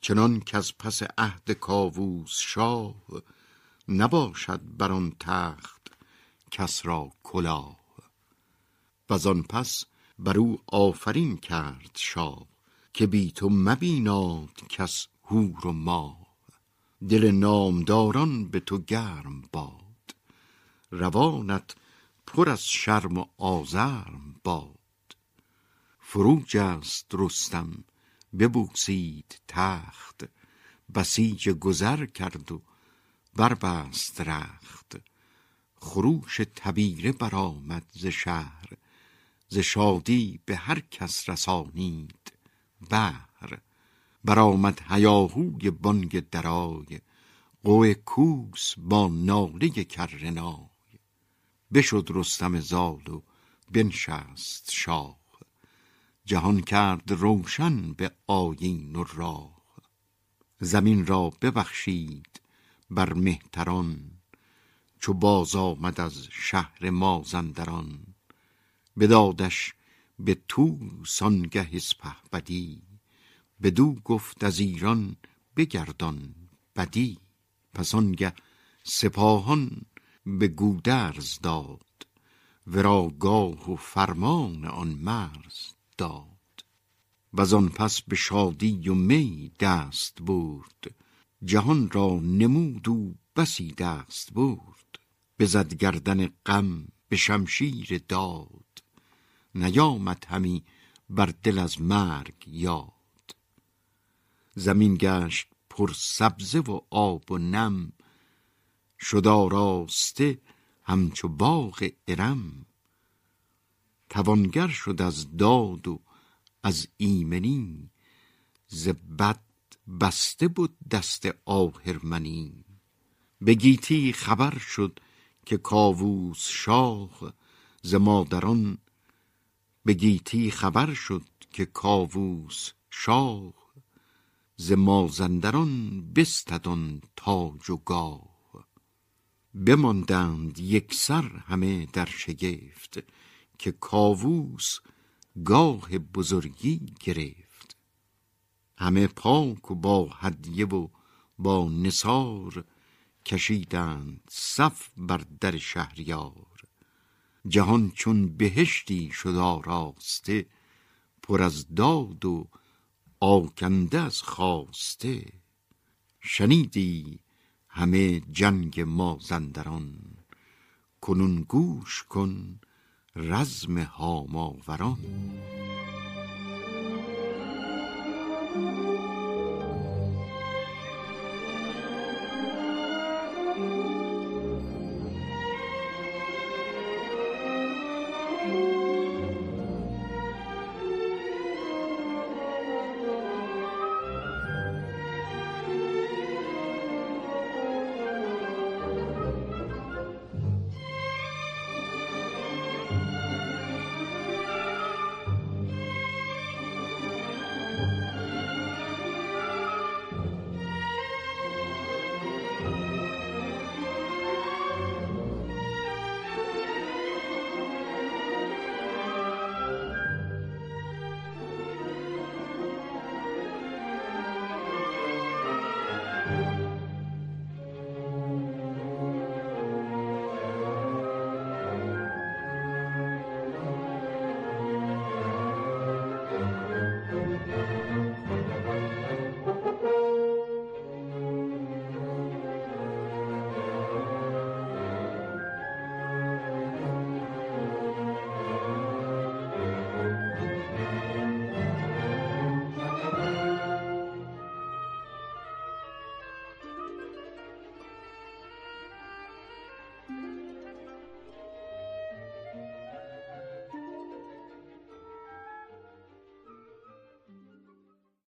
چنان که از پس عهد کاووس شاه نباشد بر آن تخت کس را کلاه. وزان پس بر او آفرین کرد شاه که بی تو مبیناد کس هور و ماه. دل نامداران به تو گرم باد روانت پر از شرم و آزرم باد. فروج است رستم ببوسید تخت بسیج گذر کرد و بربست رخت. خروش تبیره برآمد ز شهر ز شادی به هر کس رسانید بهر. برآمد هیاهوی بانگ درای قوه کوس با ناله کرنای. بشد رستم زال و بنشست شاه. جهان کرد روشن به آیین و راه. زمین را ببخشید بر مهتران چو باز آمد از شهر مازندران. بدادش به توس آنگه اسپهبدی بدو گفت از ایران بگردان بدی. پس آنگه سپاهان به گودرز داد ورا گاه و فرمان آن مرز. داد و آن پس به شادی و می دست برد. جهان را نمود و بسی دست برد. بزد گردن غم به شمشیر داد. نیامد همی بر دل از مرگ یاد. زمین گشت پر سبزه و آب و نم. شد آراسته همچو باغ ارم. توانگر شد از داد و از ایمنی ز بد بسته بود دست آهرمنی. به گیتی خبر شد که کاووس شاه ز مادران به گیتی خبر شد که کاووس شاه ز مازندران بستدان تاج و گاه. بماندند یک سر همه در شگفت که کاووس گاه بزرگی گرفت. همه پاک و با هدیه و با نصار کشیدند صف بر در شهریار. جهان چون بهشتی شد آراسته پر از داد و آکنده از خواسته. شنیدی همه جنگ مازندران؟ کنون گوش کن رزم هاماوران.